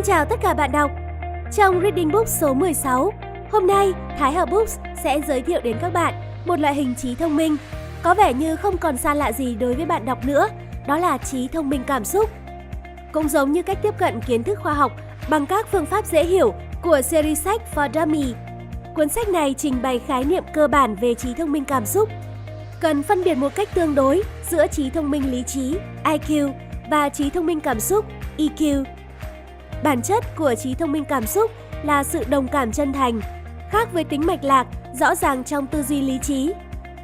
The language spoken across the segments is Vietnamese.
Xin chào tất cả bạn đọc. Trong Reading Book số 16, hôm nay Thái Hà Books sẽ giới thiệu đến các bạn một loại hình trí thông minh có vẻ như không còn xa lạ gì đối với bạn đọc nữa, đó là trí thông minh cảm xúc. Cũng giống như cách tiếp cận kiến thức khoa học bằng các phương pháp dễ hiểu của series sách For Dummy. Cuốn sách này trình bày khái niệm cơ bản về trí thông minh cảm xúc. Cần phân biệt một cách tương đối giữa trí thông minh lý trí IQ và trí thông minh cảm xúc EQ. Bản chất của trí thông minh cảm xúc là sự đồng cảm chân thành, khác với tính mạch lạc rõ ràng trong tư duy lý trí.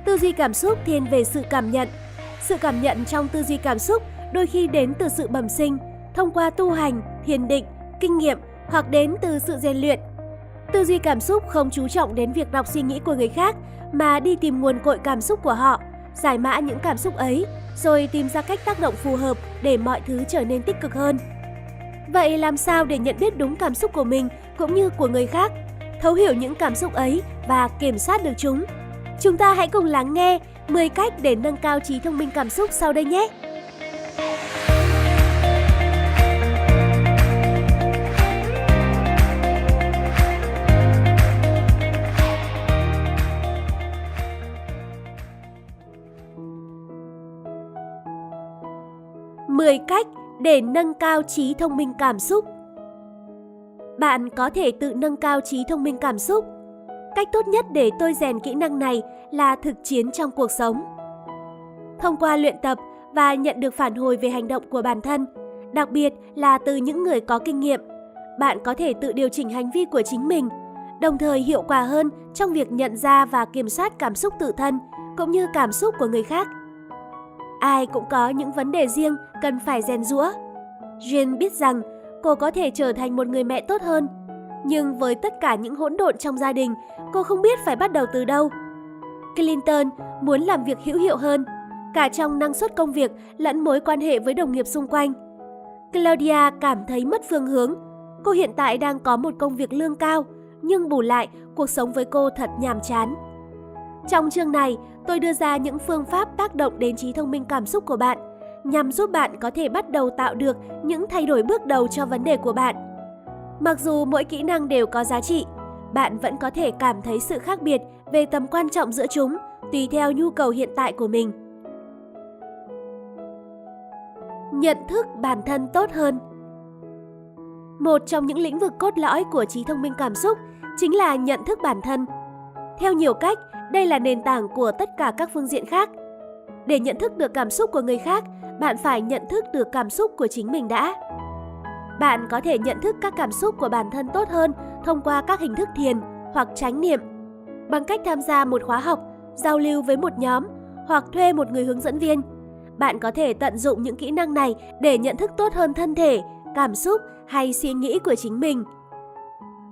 Tư duy cảm xúc thiên về sự cảm nhận. Sự cảm nhận trong tư duy cảm xúc đôi khi đến từ sự bẩm sinh, thông qua tu hành, thiền định, kinh nghiệm hoặc đến từ sự rèn luyện. Tư duy cảm xúc không chú trọng đến việc đọc suy nghĩ của người khác mà đi tìm nguồn cội cảm xúc của họ, giải mã những cảm xúc ấy, rồi tìm ra cách tác động phù hợp để mọi thứ trở nên tích cực hơn. Vậy làm sao để nhận biết đúng cảm xúc của mình cũng như của người khác, thấu hiểu những cảm xúc ấy và kiểm soát được chúng? Chúng ta hãy cùng lắng nghe 10 cách để nâng cao trí thông minh cảm xúc sau đây nhé! Mười cách để nâng cao trí thông minh cảm xúc. Bạn có thể tự nâng cao trí thông minh cảm xúc. Cách tốt nhất để tôi rèn kỹ năng này là thực chiến trong cuộc sống. Thông qua luyện tập và nhận được phản hồi về hành động của bản thân, đặc biệt là từ những người có kinh nghiệm, bạn có thể tự điều chỉnh hành vi của chính mình, đồng thời hiệu quả hơn trong việc nhận ra và kiểm soát cảm xúc tự thân cũng như cảm xúc của người khác. Ai cũng có những vấn đề riêng cần phải rèn rũa. Jane biết rằng cô có thể trở thành một người mẹ tốt hơn. Nhưng với tất cả những hỗn độn trong gia đình, cô không biết phải bắt đầu từ đâu. Clinton muốn làm việc hữu hiệu hơn, cả trong năng suất công việc lẫn mối quan hệ với đồng nghiệp xung quanh. Claudia cảm thấy mất phương hướng. Cô hiện tại đang có một công việc lương cao, nhưng bù lại cuộc sống với cô thật nhàm chán. Trong chương này, tôi đưa ra những phương pháp tác động đến trí thông minh cảm xúc của bạn nhằm giúp bạn có thể bắt đầu tạo được những thay đổi bước đầu cho vấn đề của bạn. Mặc dù mỗi kỹ năng đều có giá trị, bạn vẫn có thể cảm thấy sự khác biệt về tầm quan trọng giữa chúng tùy theo nhu cầu hiện tại của mình. Nhận thức bản thân tốt hơn Một trong những lĩnh vực cốt lõi của trí thông minh cảm xúc chính là nhận thức bản thân. Theo nhiều cách, đây là nền tảng của tất cả các phương diện khác. Để nhận thức được cảm xúc của người khác, bạn phải nhận thức được cảm xúc của chính mình đã. Bạn có thể nhận thức các cảm xúc của bản thân tốt hơn thông qua các hình thức thiền hoặc chánh niệm, bằng cách tham gia một khóa học, giao lưu với một nhóm hoặc thuê một người hướng dẫn viên. Bạn có thể tận dụng những kỹ năng này để nhận thức tốt hơn thân thể, cảm xúc hay suy nghĩ của chính mình.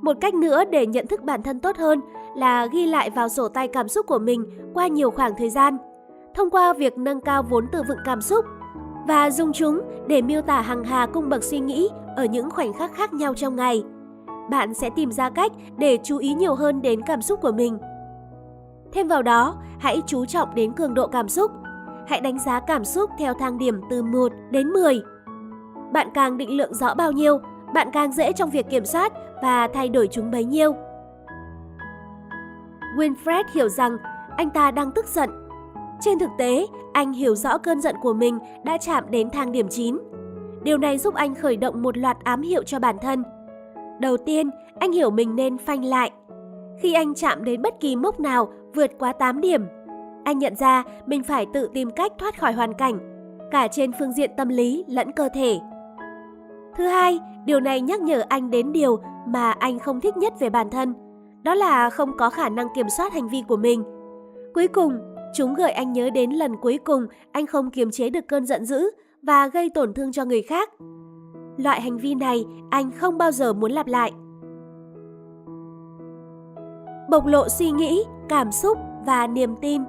Một cách nữa để nhận thức bản thân tốt hơn là ghi lại vào sổ tay cảm xúc của mình qua nhiều khoảng thời gian. Thông qua việc nâng cao vốn từ vựng cảm xúc, và dùng chúng để miêu tả hằng hà cung bậc suy nghĩ ở những khoảnh khắc khác nhau trong ngày. Bạn sẽ tìm ra cách để chú ý nhiều hơn đến cảm xúc của mình. Thêm vào đó, hãy chú trọng đến cường độ cảm xúc. Hãy đánh giá cảm xúc theo thang điểm từ 1 đến 10. Bạn càng định lượng rõ bao nhiêu, bạn càng dễ trong việc kiểm soát và thay đổi chúng bấy nhiêu. Winfred hiểu rằng anh ta đang tức giận trên thực tế, anh hiểu rõ cơn giận của mình đã chạm đến thang điểm 9. Điều này giúp anh khởi động một loạt ám hiệu cho bản thân. Đầu tiên, anh hiểu mình nên phanh lại. Khi anh chạm đến bất kỳ mốc nào vượt quá 8 điểm, anh nhận ra mình phải tự tìm cách thoát khỏi hoàn cảnh, cả trên phương diện tâm lý lẫn cơ thể. Thứ hai, điều này nhắc nhở anh đến điều mà anh không thích nhất về bản thân, đó là không có khả năng kiểm soát hành vi của mình. Cuối cùng, Chúng gợi anh nhớ đến lần cuối cùng anh không kiềm chế được cơn giận dữ và gây tổn thương cho người khác. Loại hành vi này anh không bao giờ muốn lặp lại. Bộc lộ suy nghĩ, cảm xúc và niềm tin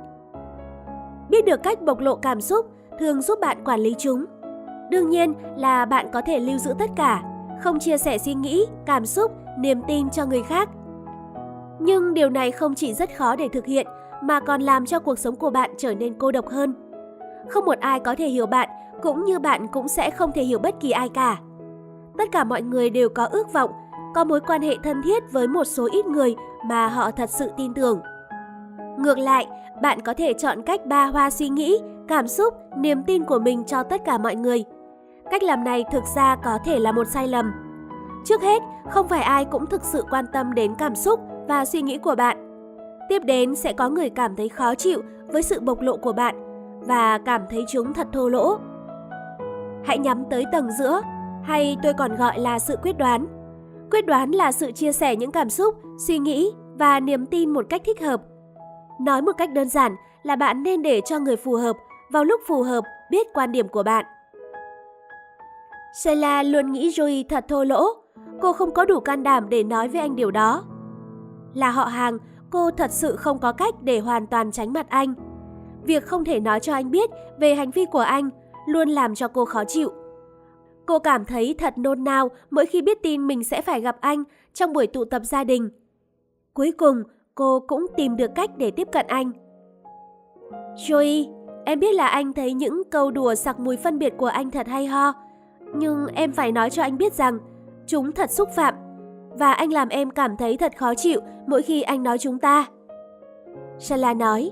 Biết được cách bộc lộ cảm xúc thường giúp bạn quản lý chúng. Đương nhiên là bạn có thể lưu giữ tất cả, không chia sẻ suy nghĩ, cảm xúc, niềm tin cho người khác. Nhưng điều này không chỉ rất khó để thực hiện mà còn làm cho cuộc sống của bạn trở nên cô độc hơn. Không một ai có thể hiểu bạn, cũng như bạn cũng sẽ không thể hiểu bất kỳ ai cả. Tất cả mọi người đều có ước vọng, có mối quan hệ thân thiết với một số ít người mà họ thật sự tin tưởng. Ngược lại, bạn có thể chọn cách ba hoa suy nghĩ, cảm xúc, niềm tin của mình cho tất cả mọi người. Cách làm này thực ra có thể là một sai lầm. Trước hết, không phải ai cũng thực sự quan tâm đến cảm xúc và suy nghĩ của bạn. Tiếp đến sẽ có người cảm thấy khó chịu với sự bộc lộ của bạn và cảm thấy chúng thật thô lỗ. Hãy nhắm tới tầng giữa, hay tôi còn gọi là sự quyết đoán. Quyết đoán là sự chia sẻ những cảm xúc, suy nghĩ và niềm tin một cách thích hợp. Nói một cách đơn giản là bạn nên để cho người phù hợp vào lúc phù hợp biết quan điểm của bạn. Sheila luôn nghĩ Joey thật thô lỗ. Cô không có đủ can đảm để nói với anh điều đó. Là họ hàng, cô thật sự không có cách để hoàn toàn tránh mặt anh. Việc không thể nói cho anh biết về hành vi của anh luôn làm cho cô khó chịu. Cô cảm thấy thật nôn nao mỗi khi biết tin mình sẽ phải gặp anh trong buổi tụ tập gia đình. Cuối cùng, cô cũng tìm được cách để tiếp cận anh. Joey, em biết là anh thấy những câu đùa sặc mùi phân biệt của anh thật hay ho, nhưng em phải nói cho anh biết rằng chúng thật xúc phạm và anh làm em cảm thấy thật khó chịu mỗi khi anh nói chúng ta. Shala nói.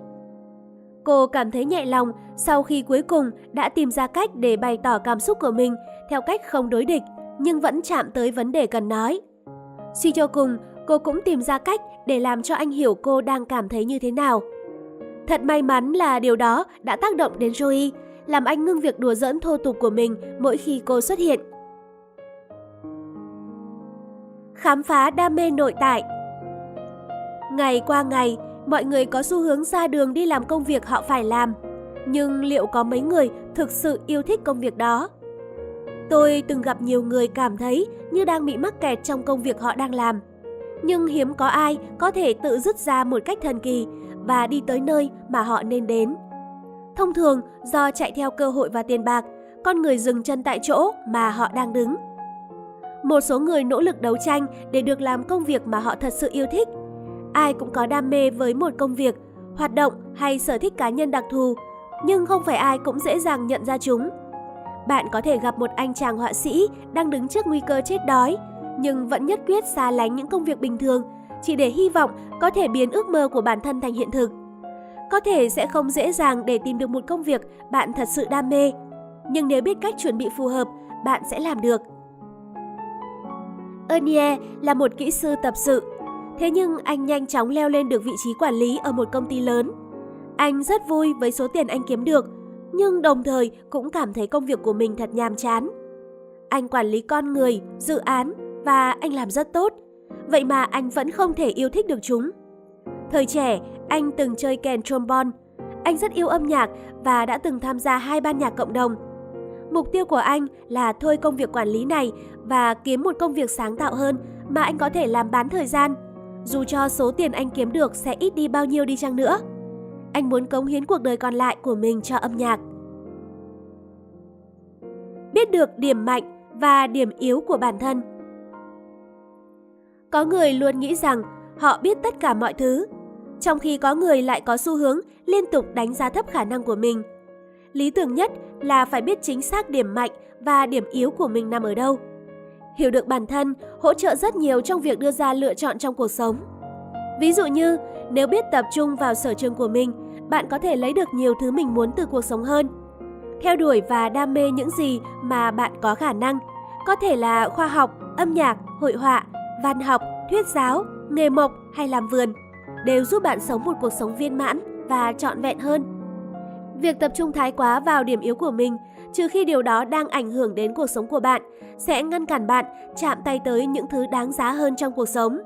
Cô cảm thấy nhẹ lòng sau khi cuối cùng đã tìm ra cách để bày tỏ cảm xúc của mình theo cách không đối địch nhưng vẫn chạm tới vấn đề cần nói. Suy cho cùng, cô cũng tìm ra cách để làm cho anh hiểu cô đang cảm thấy như thế nào. Thật may mắn là điều đó đã tác động đến Joey, làm anh ngưng việc đùa giỡn thô tục của mình mỗi khi cô xuất hiện. Khám phá đam mê nội tại Ngày qua ngày, mọi người có xu hướng ra đường đi làm công việc họ phải làm. Nhưng liệu có mấy người thực sự yêu thích công việc đó? Tôi từng gặp nhiều người cảm thấy như đang bị mắc kẹt trong công việc họ đang làm. Nhưng hiếm có ai có thể tự dứt ra một cách thần kỳ và đi tới nơi mà họ nên đến. Thông thường, do chạy theo cơ hội và tiền bạc, con người dừng chân tại chỗ mà họ đang đứng. Một số người nỗ lực đấu tranh để được làm công việc mà họ thật sự yêu thích. Ai cũng có đam mê với một công việc, hoạt động hay sở thích cá nhân đặc thù, nhưng không phải ai cũng dễ dàng nhận ra chúng. Bạn có thể gặp một anh chàng họa sĩ đang đứng trước nguy cơ chết đói, nhưng vẫn nhất quyết xa lánh những công việc bình thường chỉ để hy vọng có thể biến ước mơ của bản thân thành hiện thực. Có thể sẽ không dễ dàng để tìm được một công việc bạn thật sự đam mê, nhưng nếu biết cách chuẩn bị phù hợp, bạn sẽ làm được. Ernie là một kỹ sư tập sự, thế nhưng anh nhanh chóng leo lên được vị trí quản lý ở một công ty lớn. Anh rất vui với số tiền anh kiếm được, nhưng đồng thời cũng cảm thấy công việc của mình thật nhàm chán. Anh quản lý con người, dự án và anh làm rất tốt. Vậy mà anh vẫn không thể yêu thích được chúng. Thời trẻ, anh từng chơi kèn trombone. Anh rất yêu âm nhạc và đã từng tham gia hai ban nhạc cộng đồng. Mục tiêu của anh là thôi công việc quản lý này và kiếm một công việc sáng tạo hơn mà anh có thể làm bán thời gian, dù cho số tiền anh kiếm được sẽ ít đi bao nhiêu đi chăng nữa. Anh muốn cống hiến cuộc đời còn lại của mình cho âm nhạc. Biết được điểm mạnh và điểm yếu của bản thân Có người luôn nghĩ rằng họ biết tất cả mọi thứ, trong khi có người lại có xu hướng liên tục đánh giá thấp khả năng của mình. Lý tưởng nhất là phải biết chính xác điểm mạnh và điểm yếu của mình nằm ở đâu. Hiểu được bản thân hỗ trợ rất nhiều trong việc đưa ra lựa chọn trong cuộc sống. Ví dụ như, nếu biết tập trung vào sở trường của mình, bạn có thể lấy được nhiều thứ mình muốn từ cuộc sống hơn. Theo đuổi và đam mê những gì mà bạn có khả năng, có thể là khoa học, âm nhạc, hội họa, văn học, thuyết giáo, nghề mộc hay làm vườn, đều giúp bạn sống một cuộc sống viên mãn và trọn vẹn hơn. Việc tập trung thái quá vào điểm yếu của mình, trừ khi điều đó đang ảnh hưởng đến cuộc sống của bạn, sẽ ngăn cản bạn chạm tay tới những thứ đáng giá hơn trong cuộc sống.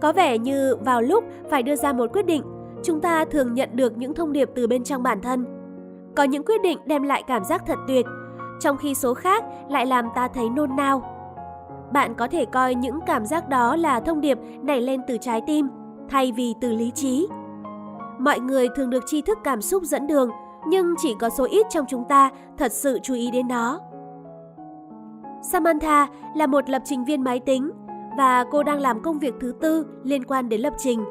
Có vẻ như vào lúc phải đưa ra một quyết định, chúng ta thường nhận được những thông điệp từ bên trong bản thân. Có những quyết định đem lại cảm giác thật tuyệt, trong khi số khác lại làm ta thấy nôn nao. Bạn có thể coi những cảm giác đó là thông điệp nảy lên từ trái tim, thay vì từ lý trí. Mọi người thường được tri thức cảm xúc dẫn đường, nhưng chỉ có số ít trong chúng ta thật sự chú ý đến nó. Samantha là một lập trình viên máy tính và cô đang làm công việc thứ tư liên quan đến lập trình.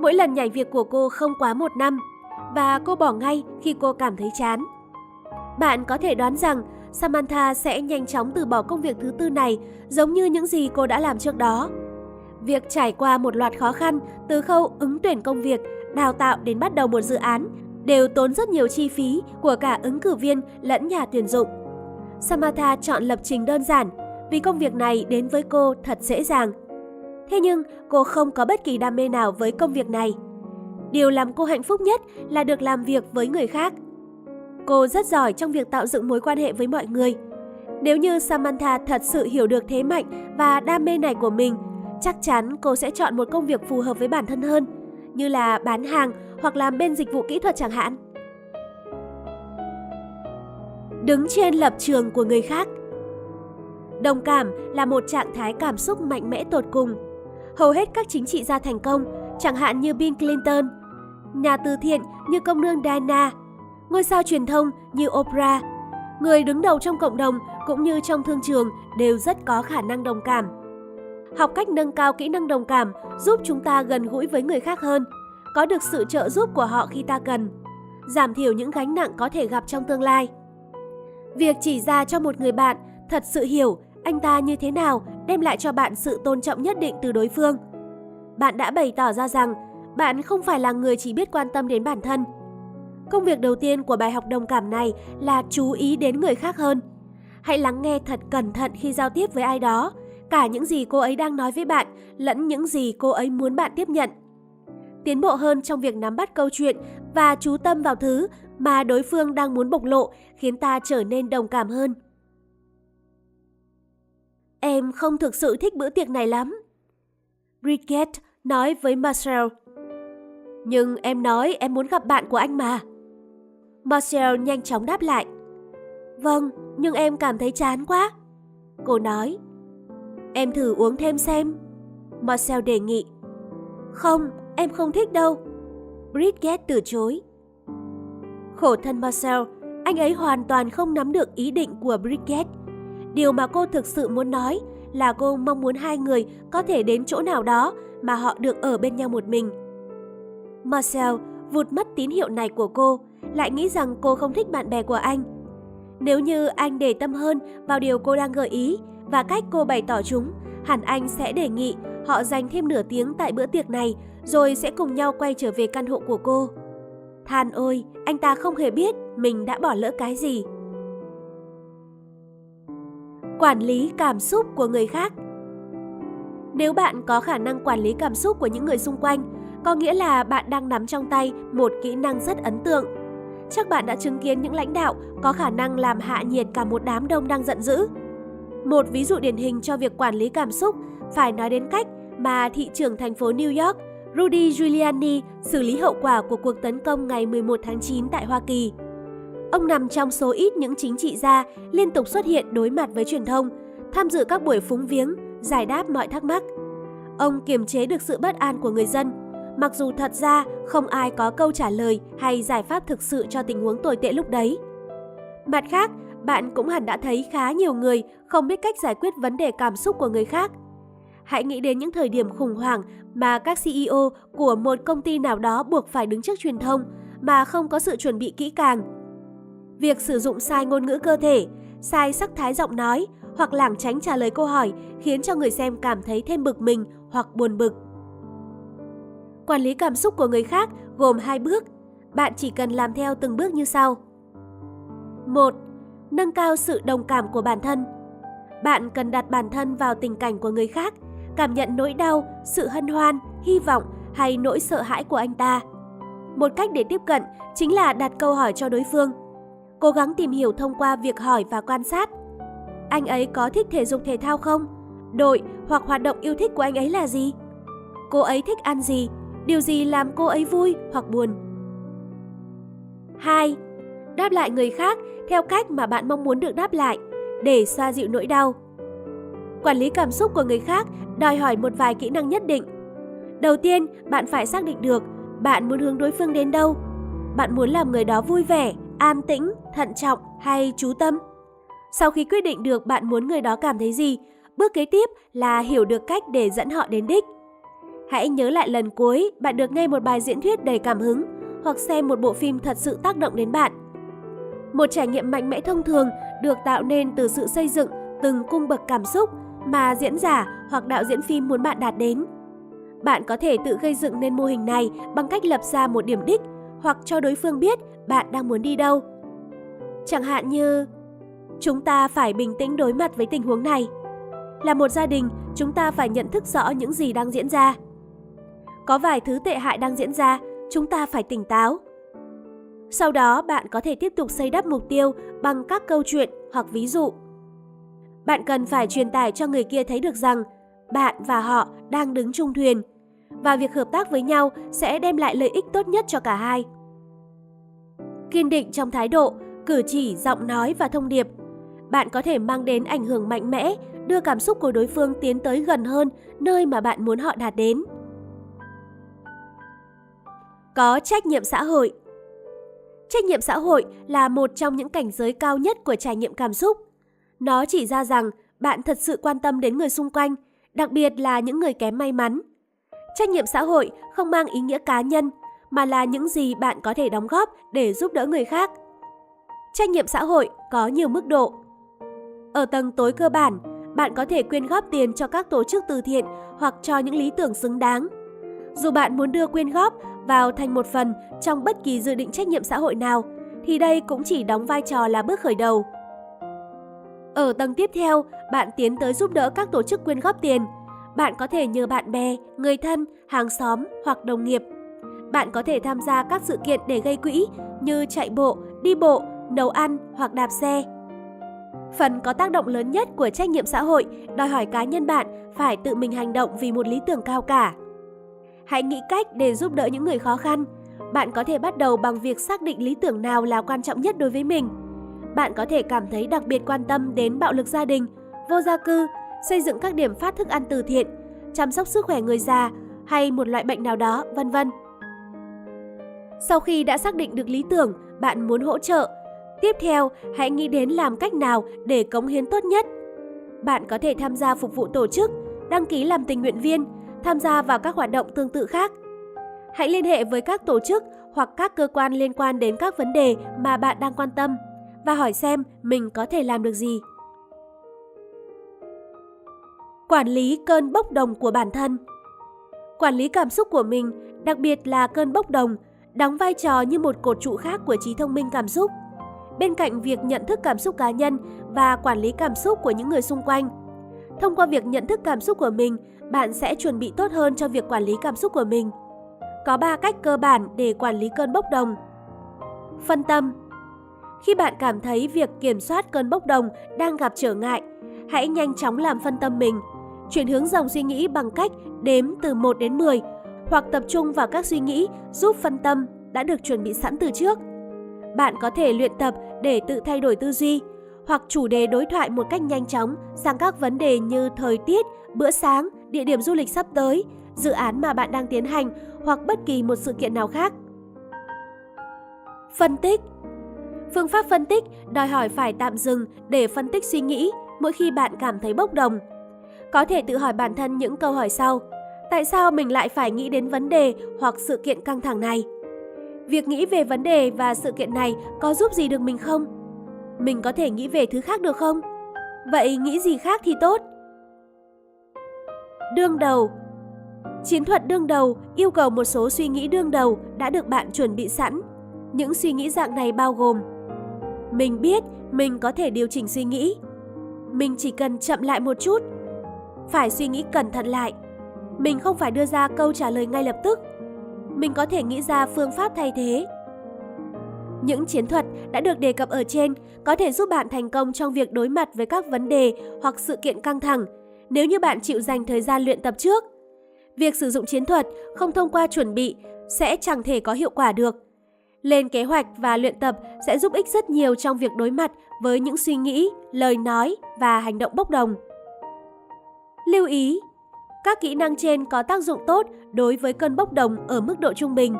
Mỗi lần nhảy việc của cô không quá một năm và cô bỏ ngay khi cô cảm thấy chán. Bạn có thể đoán rằng Samantha sẽ nhanh chóng từ bỏ công việc thứ tư này giống như những gì cô đã làm trước đó. Việc trải qua một loạt khó khăn từ khâu ứng tuyển công việc, đào tạo đến bắt đầu một dự án đều tốn rất nhiều chi phí của cả ứng cử viên lẫn nhà tuyển dụng. Samantha chọn lập trình đơn giản vì công việc này đến với cô thật dễ dàng. Thế nhưng cô không có bất kỳ đam mê nào với công việc này. Điều làm cô hạnh phúc nhất là được làm việc với người khác. Cô rất giỏi trong việc tạo dựng mối quan hệ với mọi người. Nếu như Samantha thật sự hiểu được thế mạnh và đam mê này của mình, chắc chắn cô sẽ chọn một công việc phù hợp với bản thân hơn, như là bán hàng hoặc làm bên dịch vụ kỹ thuật chẳng hạn. Đứng trên lập trường của người khác Đồng cảm là một trạng thái cảm xúc mạnh mẽ tột cùng. Hầu hết các chính trị gia thành công, chẳng hạn như Bill Clinton, nhà từ thiện như công nương Diana, ngôi sao truyền thông như Oprah, người đứng đầu trong cộng đồng cũng như trong thương trường đều rất có khả năng đồng cảm. Học cách nâng cao kỹ năng đồng cảm giúp chúng ta gần gũi với người khác hơn, có được sự trợ giúp của họ khi ta cần, giảm thiểu những gánh nặng có thể gặp trong tương lai. Việc chỉ ra cho một người bạn thật sự hiểu anh ta như thế nào đem lại cho bạn sự tôn trọng nhất định từ đối phương. Bạn đã bày tỏ ra rằng bạn không phải là người chỉ biết quan tâm đến bản thân. Công việc đầu tiên của bài học đồng cảm này là chú ý đến người khác hơn. Hãy lắng nghe thật cẩn thận khi giao tiếp với ai đó, cả những gì cô ấy đang nói với bạn lẫn những gì cô ấy muốn bạn tiếp nhận. Tiến bộ hơn trong việc nắm bắt câu chuyện và chú tâm vào thứ mà đối phương đang muốn bộc lộ khiến ta trở nên đồng cảm hơn. Em không thực sự thích bữa tiệc này lắm. Bridget nói với Marcel. Nhưng em nói em muốn gặp bạn của anh mà. Marcel nhanh chóng đáp lại. Vâng, nhưng em cảm thấy chán quá. Cô nói. Em thử uống thêm xem. Marcel đề nghị. Không, em không thích đâu. Bridget từ chối. Khổ thân Marcel, anh ấy hoàn toàn không nắm được ý định của Bridget. Điều mà cô thực sự muốn nói là cô mong muốn hai người có thể đến chỗ nào đó mà họ được ở bên nhau một mình. Marcel vụt mất tín hiệu này của cô, lại nghĩ rằng cô không thích bạn bè của anh. Nếu như anh để tâm hơn vào điều cô đang gợi ý và cách cô bày tỏ chúng, hẳn anh sẽ đề nghị họ dành thêm nửa tiếng tại bữa tiệc này rồi sẽ cùng nhau quay trở về căn hộ của cô. Than ôi, anh ta không hề biết mình đã bỏ lỡ cái gì quản lý cảm xúc của người khác. Nếu bạn có khả năng quản lý cảm xúc của những người xung quanh, có nghĩa là bạn đang nắm trong tay một kỹ năng rất ấn tượng. Chắc bạn đã chứng kiến những lãnh đạo có khả năng làm hạ nhiệt cả một đám đông đang giận dữ. Một ví dụ điển hình cho việc quản lý cảm xúc phải nói đến cách mà thị trưởng thành phố New York Rudy Giuliani xử lý hậu quả của cuộc tấn công ngày 11 tháng 9 tại Hoa Kỳ. Ông nằm trong số ít những chính trị gia liên tục xuất hiện đối mặt với truyền thông, tham dự các buổi phúng viếng, giải đáp mọi thắc mắc. Ông kiềm chế được sự bất an của người dân, mặc dù thật ra không ai có câu trả lời hay giải pháp thực sự cho tình huống tồi tệ lúc đấy. Mặt khác, bạn cũng hẳn đã thấy khá nhiều người không biết cách giải quyết vấn đề cảm xúc của người khác. Hãy nghĩ đến những thời điểm khủng hoảng mà các CEO của một công ty nào đó buộc phải đứng trước truyền thông mà không có sự chuẩn bị kỹ càng Việc sử dụng sai ngôn ngữ cơ thể, sai sắc thái giọng nói hoặc lảng tránh trả lời câu hỏi khiến cho người xem cảm thấy thêm bực mình hoặc buồn bực. Quản lý cảm xúc của người khác gồm hai bước. Bạn chỉ cần làm theo từng bước như sau. 1. Nâng cao sự đồng cảm của bản thân. Bạn cần đặt bản thân vào tình cảnh của người khác, cảm nhận nỗi đau, sự hân hoan, hy vọng hay nỗi sợ hãi của anh ta. Một cách để tiếp cận chính là đặt câu hỏi cho đối phương cố gắng tìm hiểu thông qua việc hỏi và quan sát. Anh ấy có thích thể dục thể thao không? Đội hoặc hoạt động yêu thích của anh ấy là gì? Cô ấy thích ăn gì? Điều gì làm cô ấy vui hoặc buồn? 2. Đáp lại người khác theo cách mà bạn mong muốn được đáp lại để xoa dịu nỗi đau. Quản lý cảm xúc của người khác đòi hỏi một vài kỹ năng nhất định. Đầu tiên, bạn phải xác định được bạn muốn hướng đối phương đến đâu. Bạn muốn làm người đó vui vẻ, an tĩnh, thận trọng hay chú tâm. Sau khi quyết định được bạn muốn người đó cảm thấy gì, bước kế tiếp là hiểu được cách để dẫn họ đến đích. Hãy nhớ lại lần cuối bạn được nghe một bài diễn thuyết đầy cảm hứng hoặc xem một bộ phim thật sự tác động đến bạn. Một trải nghiệm mạnh mẽ thông thường được tạo nên từ sự xây dựng từng cung bậc cảm xúc mà diễn giả hoặc đạo diễn phim muốn bạn đạt đến. Bạn có thể tự gây dựng nên mô hình này bằng cách lập ra một điểm đích hoặc cho đối phương biết bạn đang muốn đi đâu. Chẳng hạn như chúng ta phải bình tĩnh đối mặt với tình huống này. Là một gia đình, chúng ta phải nhận thức rõ những gì đang diễn ra. Có vài thứ tệ hại đang diễn ra, chúng ta phải tỉnh táo. Sau đó, bạn có thể tiếp tục xây đắp mục tiêu bằng các câu chuyện hoặc ví dụ. Bạn cần phải truyền tải cho người kia thấy được rằng bạn và họ đang đứng chung thuyền và việc hợp tác với nhau sẽ đem lại lợi ích tốt nhất cho cả hai. Kiên định trong thái độ, cử chỉ, giọng nói và thông điệp. Bạn có thể mang đến ảnh hưởng mạnh mẽ, đưa cảm xúc của đối phương tiến tới gần hơn nơi mà bạn muốn họ đạt đến. Có trách nhiệm xã hội Trách nhiệm xã hội là một trong những cảnh giới cao nhất của trải nghiệm cảm xúc. Nó chỉ ra rằng bạn thật sự quan tâm đến người xung quanh, đặc biệt là những người kém may mắn. Trách nhiệm xã hội không mang ý nghĩa cá nhân, mà là những gì bạn có thể đóng góp để giúp đỡ người khác. Trách nhiệm xã hội có nhiều mức độ. Ở tầng tối cơ bản, bạn có thể quyên góp tiền cho các tổ chức từ thiện hoặc cho những lý tưởng xứng đáng. Dù bạn muốn đưa quyên góp vào thành một phần trong bất kỳ dự định trách nhiệm xã hội nào, thì đây cũng chỉ đóng vai trò là bước khởi đầu. Ở tầng tiếp theo, bạn tiến tới giúp đỡ các tổ chức quyên góp tiền. Bạn có thể nhờ bạn bè, người thân, hàng xóm hoặc đồng nghiệp. Bạn có thể tham gia các sự kiện để gây quỹ như chạy bộ, đi bộ, nấu ăn hoặc đạp xe. Phần có tác động lớn nhất của trách nhiệm xã hội đòi hỏi cá nhân bạn phải tự mình hành động vì một lý tưởng cao cả. Hãy nghĩ cách để giúp đỡ những người khó khăn. Bạn có thể bắt đầu bằng việc xác định lý tưởng nào là quan trọng nhất đối với mình – bạn có thể cảm thấy đặc biệt quan tâm đến bạo lực gia đình, vô gia cư, xây dựng các điểm phát thức ăn từ thiện, chăm sóc sức khỏe người già hay một loại bệnh nào đó, vân vân. Sau khi đã xác định được lý tưởng bạn muốn hỗ trợ, tiếp theo hãy nghĩ đến làm cách nào để cống hiến tốt nhất. Bạn có thể tham gia phục vụ tổ chức, đăng ký làm tình nguyện viên, tham gia vào các hoạt động tương tự khác. Hãy liên hệ với các tổ chức hoặc các cơ quan liên quan đến các vấn đề mà bạn đang quan tâm và hỏi xem mình có thể làm được gì. Quản lý cơn bốc đồng của bản thân Quản lý cảm xúc của mình, đặc biệt là cơn bốc đồng, đóng vai trò như một cột trụ khác của trí thông minh cảm xúc. Bên cạnh việc nhận thức cảm xúc cá nhân và quản lý cảm xúc của những người xung quanh. Thông qua việc nhận thức cảm xúc của mình, bạn sẽ chuẩn bị tốt hơn cho việc quản lý cảm xúc của mình. Có 3 cách cơ bản để quản lý cơn bốc đồng. Phân tâm khi bạn cảm thấy việc kiểm soát cơn bốc đồng đang gặp trở ngại, hãy nhanh chóng làm phân tâm mình. Chuyển hướng dòng suy nghĩ bằng cách đếm từ 1 đến 10 hoặc tập trung vào các suy nghĩ giúp phân tâm đã được chuẩn bị sẵn từ trước. Bạn có thể luyện tập để tự thay đổi tư duy hoặc chủ đề đối thoại một cách nhanh chóng sang các vấn đề như thời tiết, bữa sáng, địa điểm du lịch sắp tới, dự án mà bạn đang tiến hành hoặc bất kỳ một sự kiện nào khác. Phân tích Phương pháp phân tích đòi hỏi phải tạm dừng để phân tích suy nghĩ mỗi khi bạn cảm thấy bốc đồng. Có thể tự hỏi bản thân những câu hỏi sau. Tại sao mình lại phải nghĩ đến vấn đề hoặc sự kiện căng thẳng này? Việc nghĩ về vấn đề và sự kiện này có giúp gì được mình không? Mình có thể nghĩ về thứ khác được không? Vậy nghĩ gì khác thì tốt? Đương đầu Chiến thuật đương đầu yêu cầu một số suy nghĩ đương đầu đã được bạn chuẩn bị sẵn. Những suy nghĩ dạng này bao gồm, mình biết mình có thể điều chỉnh suy nghĩ. Mình chỉ cần chậm lại một chút. Phải suy nghĩ cẩn thận lại. Mình không phải đưa ra câu trả lời ngay lập tức. Mình có thể nghĩ ra phương pháp thay thế. Những chiến thuật đã được đề cập ở trên có thể giúp bạn thành công trong việc đối mặt với các vấn đề hoặc sự kiện căng thẳng nếu như bạn chịu dành thời gian luyện tập trước. Việc sử dụng chiến thuật không thông qua chuẩn bị sẽ chẳng thể có hiệu quả được lên kế hoạch và luyện tập sẽ giúp ích rất nhiều trong việc đối mặt với những suy nghĩ, lời nói và hành động bốc đồng. Lưu ý, các kỹ năng trên có tác dụng tốt đối với cơn bốc đồng ở mức độ trung bình.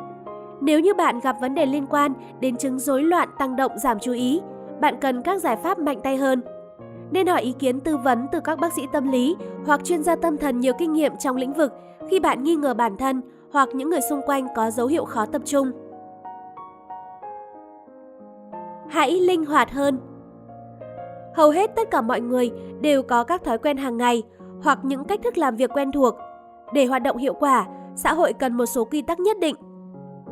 Nếu như bạn gặp vấn đề liên quan đến chứng rối loạn tăng động giảm chú ý, bạn cần các giải pháp mạnh tay hơn. Nên hỏi ý kiến tư vấn từ các bác sĩ tâm lý hoặc chuyên gia tâm thần nhiều kinh nghiệm trong lĩnh vực khi bạn nghi ngờ bản thân hoặc những người xung quanh có dấu hiệu khó tập trung. Hãy linh hoạt hơn. Hầu hết tất cả mọi người đều có các thói quen hàng ngày hoặc những cách thức làm việc quen thuộc. Để hoạt động hiệu quả, xã hội cần một số quy tắc nhất định.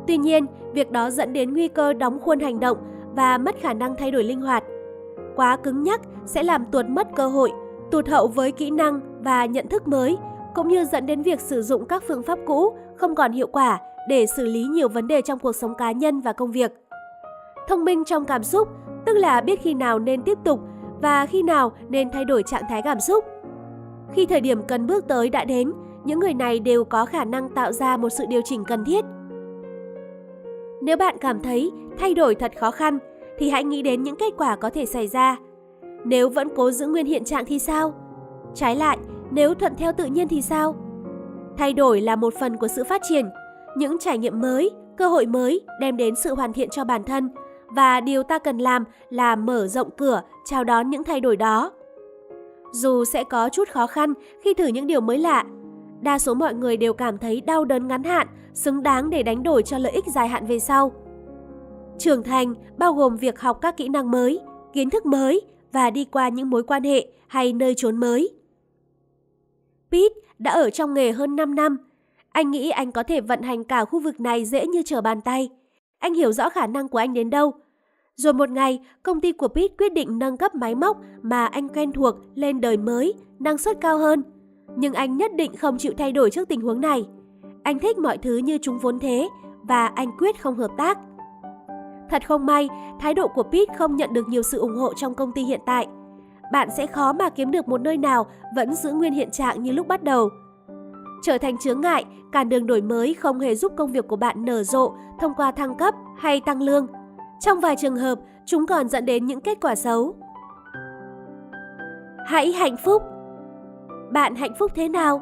Tuy nhiên, việc đó dẫn đến nguy cơ đóng khuôn hành động và mất khả năng thay đổi linh hoạt. Quá cứng nhắc sẽ làm tuột mất cơ hội, tụt hậu với kỹ năng và nhận thức mới, cũng như dẫn đến việc sử dụng các phương pháp cũ không còn hiệu quả để xử lý nhiều vấn đề trong cuộc sống cá nhân và công việc. Thông minh trong cảm xúc tức là biết khi nào nên tiếp tục và khi nào nên thay đổi trạng thái cảm xúc. Khi thời điểm cần bước tới đã đến, những người này đều có khả năng tạo ra một sự điều chỉnh cần thiết. Nếu bạn cảm thấy thay đổi thật khó khăn, thì hãy nghĩ đến những kết quả có thể xảy ra. Nếu vẫn cố giữ nguyên hiện trạng thì sao? Trái lại, nếu thuận theo tự nhiên thì sao? Thay đổi là một phần của sự phát triển, những trải nghiệm mới, cơ hội mới đem đến sự hoàn thiện cho bản thân và điều ta cần làm là mở rộng cửa chào đón những thay đổi đó. Dù sẽ có chút khó khăn khi thử những điều mới lạ, đa số mọi người đều cảm thấy đau đớn ngắn hạn, xứng đáng để đánh đổi cho lợi ích dài hạn về sau. Trưởng thành bao gồm việc học các kỹ năng mới, kiến thức mới và đi qua những mối quan hệ hay nơi trốn mới. Pete đã ở trong nghề hơn 5 năm. Anh nghĩ anh có thể vận hành cả khu vực này dễ như trở bàn tay. Anh hiểu rõ khả năng của anh đến đâu. Rồi một ngày, công ty của Pete quyết định nâng cấp máy móc mà anh quen thuộc lên đời mới, năng suất cao hơn. Nhưng anh nhất định không chịu thay đổi trước tình huống này. Anh thích mọi thứ như chúng vốn thế và anh quyết không hợp tác. Thật không may, thái độ của Pete không nhận được nhiều sự ủng hộ trong công ty hiện tại. Bạn sẽ khó mà kiếm được một nơi nào vẫn giữ nguyên hiện trạng như lúc bắt đầu. Trở thành chướng ngại, cản đường đổi mới không hề giúp công việc của bạn nở rộ thông qua thăng cấp hay tăng lương. Trong vài trường hợp, chúng còn dẫn đến những kết quả xấu. Hãy hạnh phúc bạn hạnh phúc thế nào?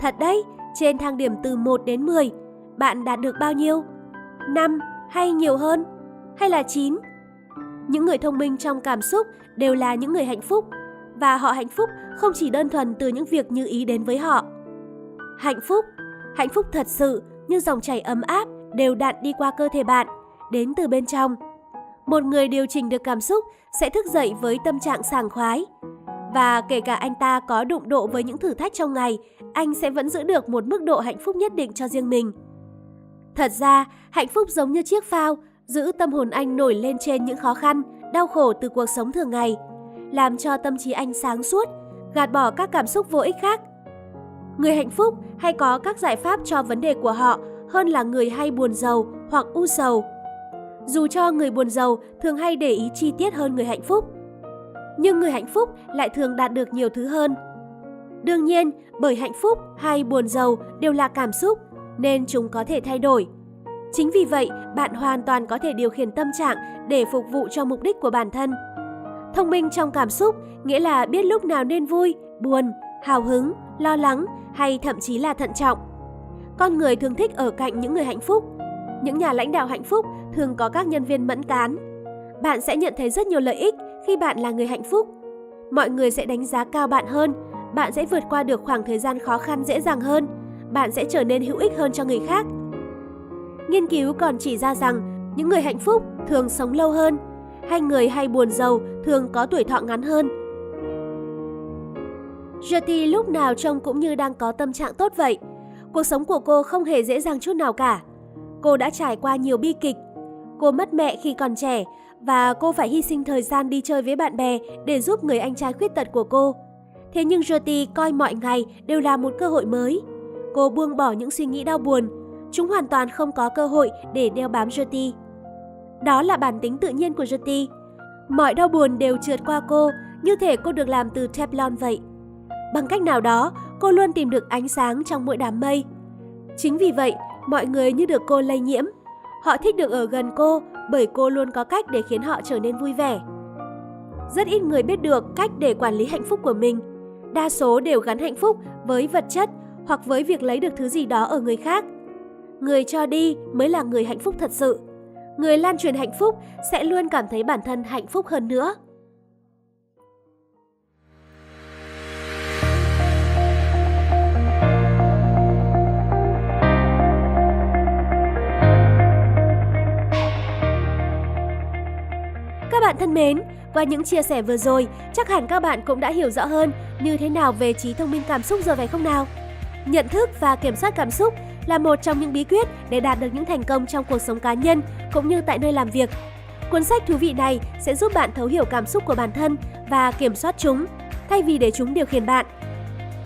Thật đấy, trên thang điểm từ 1 đến 10, bạn đạt được bao nhiêu? 5 hay nhiều hơn? Hay là 9? Những người thông minh trong cảm xúc đều là những người hạnh phúc và họ hạnh phúc không chỉ đơn thuần từ những việc như ý đến với họ. Hạnh phúc, hạnh phúc thật sự như dòng chảy ấm áp đều đặn đi qua cơ thể bạn, đến từ bên trong. Một người điều chỉnh được cảm xúc sẽ thức dậy với tâm trạng sảng khoái. Và kể cả anh ta có đụng độ với những thử thách trong ngày, anh sẽ vẫn giữ được một mức độ hạnh phúc nhất định cho riêng mình. Thật ra, hạnh phúc giống như chiếc phao, giữ tâm hồn anh nổi lên trên những khó khăn, đau khổ từ cuộc sống thường ngày, làm cho tâm trí anh sáng suốt, gạt bỏ các cảm xúc vô ích khác. Người hạnh phúc hay có các giải pháp cho vấn đề của họ hơn là người hay buồn giàu hoặc u sầu. Dù cho người buồn giàu thường hay để ý chi tiết hơn người hạnh phúc, nhưng người hạnh phúc lại thường đạt được nhiều thứ hơn. Đương nhiên, bởi hạnh phúc hay buồn giàu đều là cảm xúc, nên chúng có thể thay đổi. Chính vì vậy, bạn hoàn toàn có thể điều khiển tâm trạng để phục vụ cho mục đích của bản thân. Thông minh trong cảm xúc nghĩa là biết lúc nào nên vui, buồn, hào hứng, lo lắng hay thậm chí là thận trọng. Con người thường thích ở cạnh những người hạnh phúc. Những nhà lãnh đạo hạnh phúc thường có các nhân viên mẫn cán. Bạn sẽ nhận thấy rất nhiều lợi ích khi bạn là người hạnh phúc. Mọi người sẽ đánh giá cao bạn hơn, bạn sẽ vượt qua được khoảng thời gian khó khăn dễ dàng hơn, bạn sẽ trở nên hữu ích hơn cho người khác. Nghiên cứu còn chỉ ra rằng những người hạnh phúc thường sống lâu hơn, hay người hay buồn giàu thường có tuổi thọ ngắn hơn. Jyoti lúc nào trông cũng như đang có tâm trạng tốt vậy. Cuộc sống của cô không hề dễ dàng chút nào cả. Cô đã trải qua nhiều bi kịch. Cô mất mẹ khi còn trẻ và cô phải hy sinh thời gian đi chơi với bạn bè để giúp người anh trai khuyết tật của cô. Thế nhưng Jyoti coi mọi ngày đều là một cơ hội mới. Cô buông bỏ những suy nghĩ đau buồn. Chúng hoàn toàn không có cơ hội để đeo bám Jyoti. Đó là bản tính tự nhiên của Jyoti. Mọi đau buồn đều trượt qua cô, như thể cô được làm từ Teflon vậy. Bằng cách nào đó, cô luôn tìm được ánh sáng trong mỗi đám mây. Chính vì vậy, mọi người như được cô lây nhiễm. Họ thích được ở gần cô bởi cô luôn có cách để khiến họ trở nên vui vẻ. Rất ít người biết được cách để quản lý hạnh phúc của mình. Đa số đều gắn hạnh phúc với vật chất hoặc với việc lấy được thứ gì đó ở người khác. Người cho đi mới là người hạnh phúc thật sự. Người lan truyền hạnh phúc sẽ luôn cảm thấy bản thân hạnh phúc hơn nữa. Thân mến, qua những chia sẻ vừa rồi, chắc hẳn các bạn cũng đã hiểu rõ hơn như thế nào về trí thông minh cảm xúc rồi phải không nào? Nhận thức và kiểm soát cảm xúc là một trong những bí quyết để đạt được những thành công trong cuộc sống cá nhân cũng như tại nơi làm việc. Cuốn sách thú vị này sẽ giúp bạn thấu hiểu cảm xúc của bản thân và kiểm soát chúng, thay vì để chúng điều khiển bạn.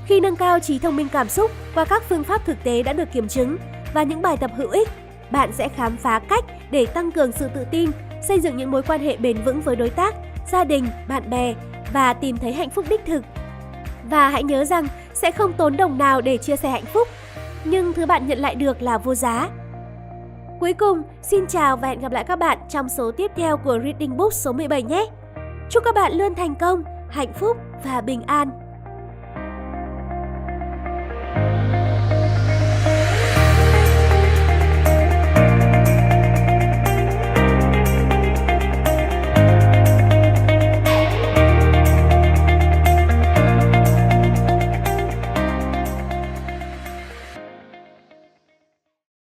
Khi nâng cao trí thông minh cảm xúc qua các phương pháp thực tế đã được kiểm chứng và những bài tập hữu ích, bạn sẽ khám phá cách để tăng cường sự tự tin, xây dựng những mối quan hệ bền vững với đối tác, gia đình, bạn bè và tìm thấy hạnh phúc đích thực. Và hãy nhớ rằng sẽ không tốn đồng nào để chia sẻ hạnh phúc, nhưng thứ bạn nhận lại được là vô giá. Cuối cùng, xin chào và hẹn gặp lại các bạn trong số tiếp theo của Reading Book số 17 nhé. Chúc các bạn luôn thành công, hạnh phúc và bình an.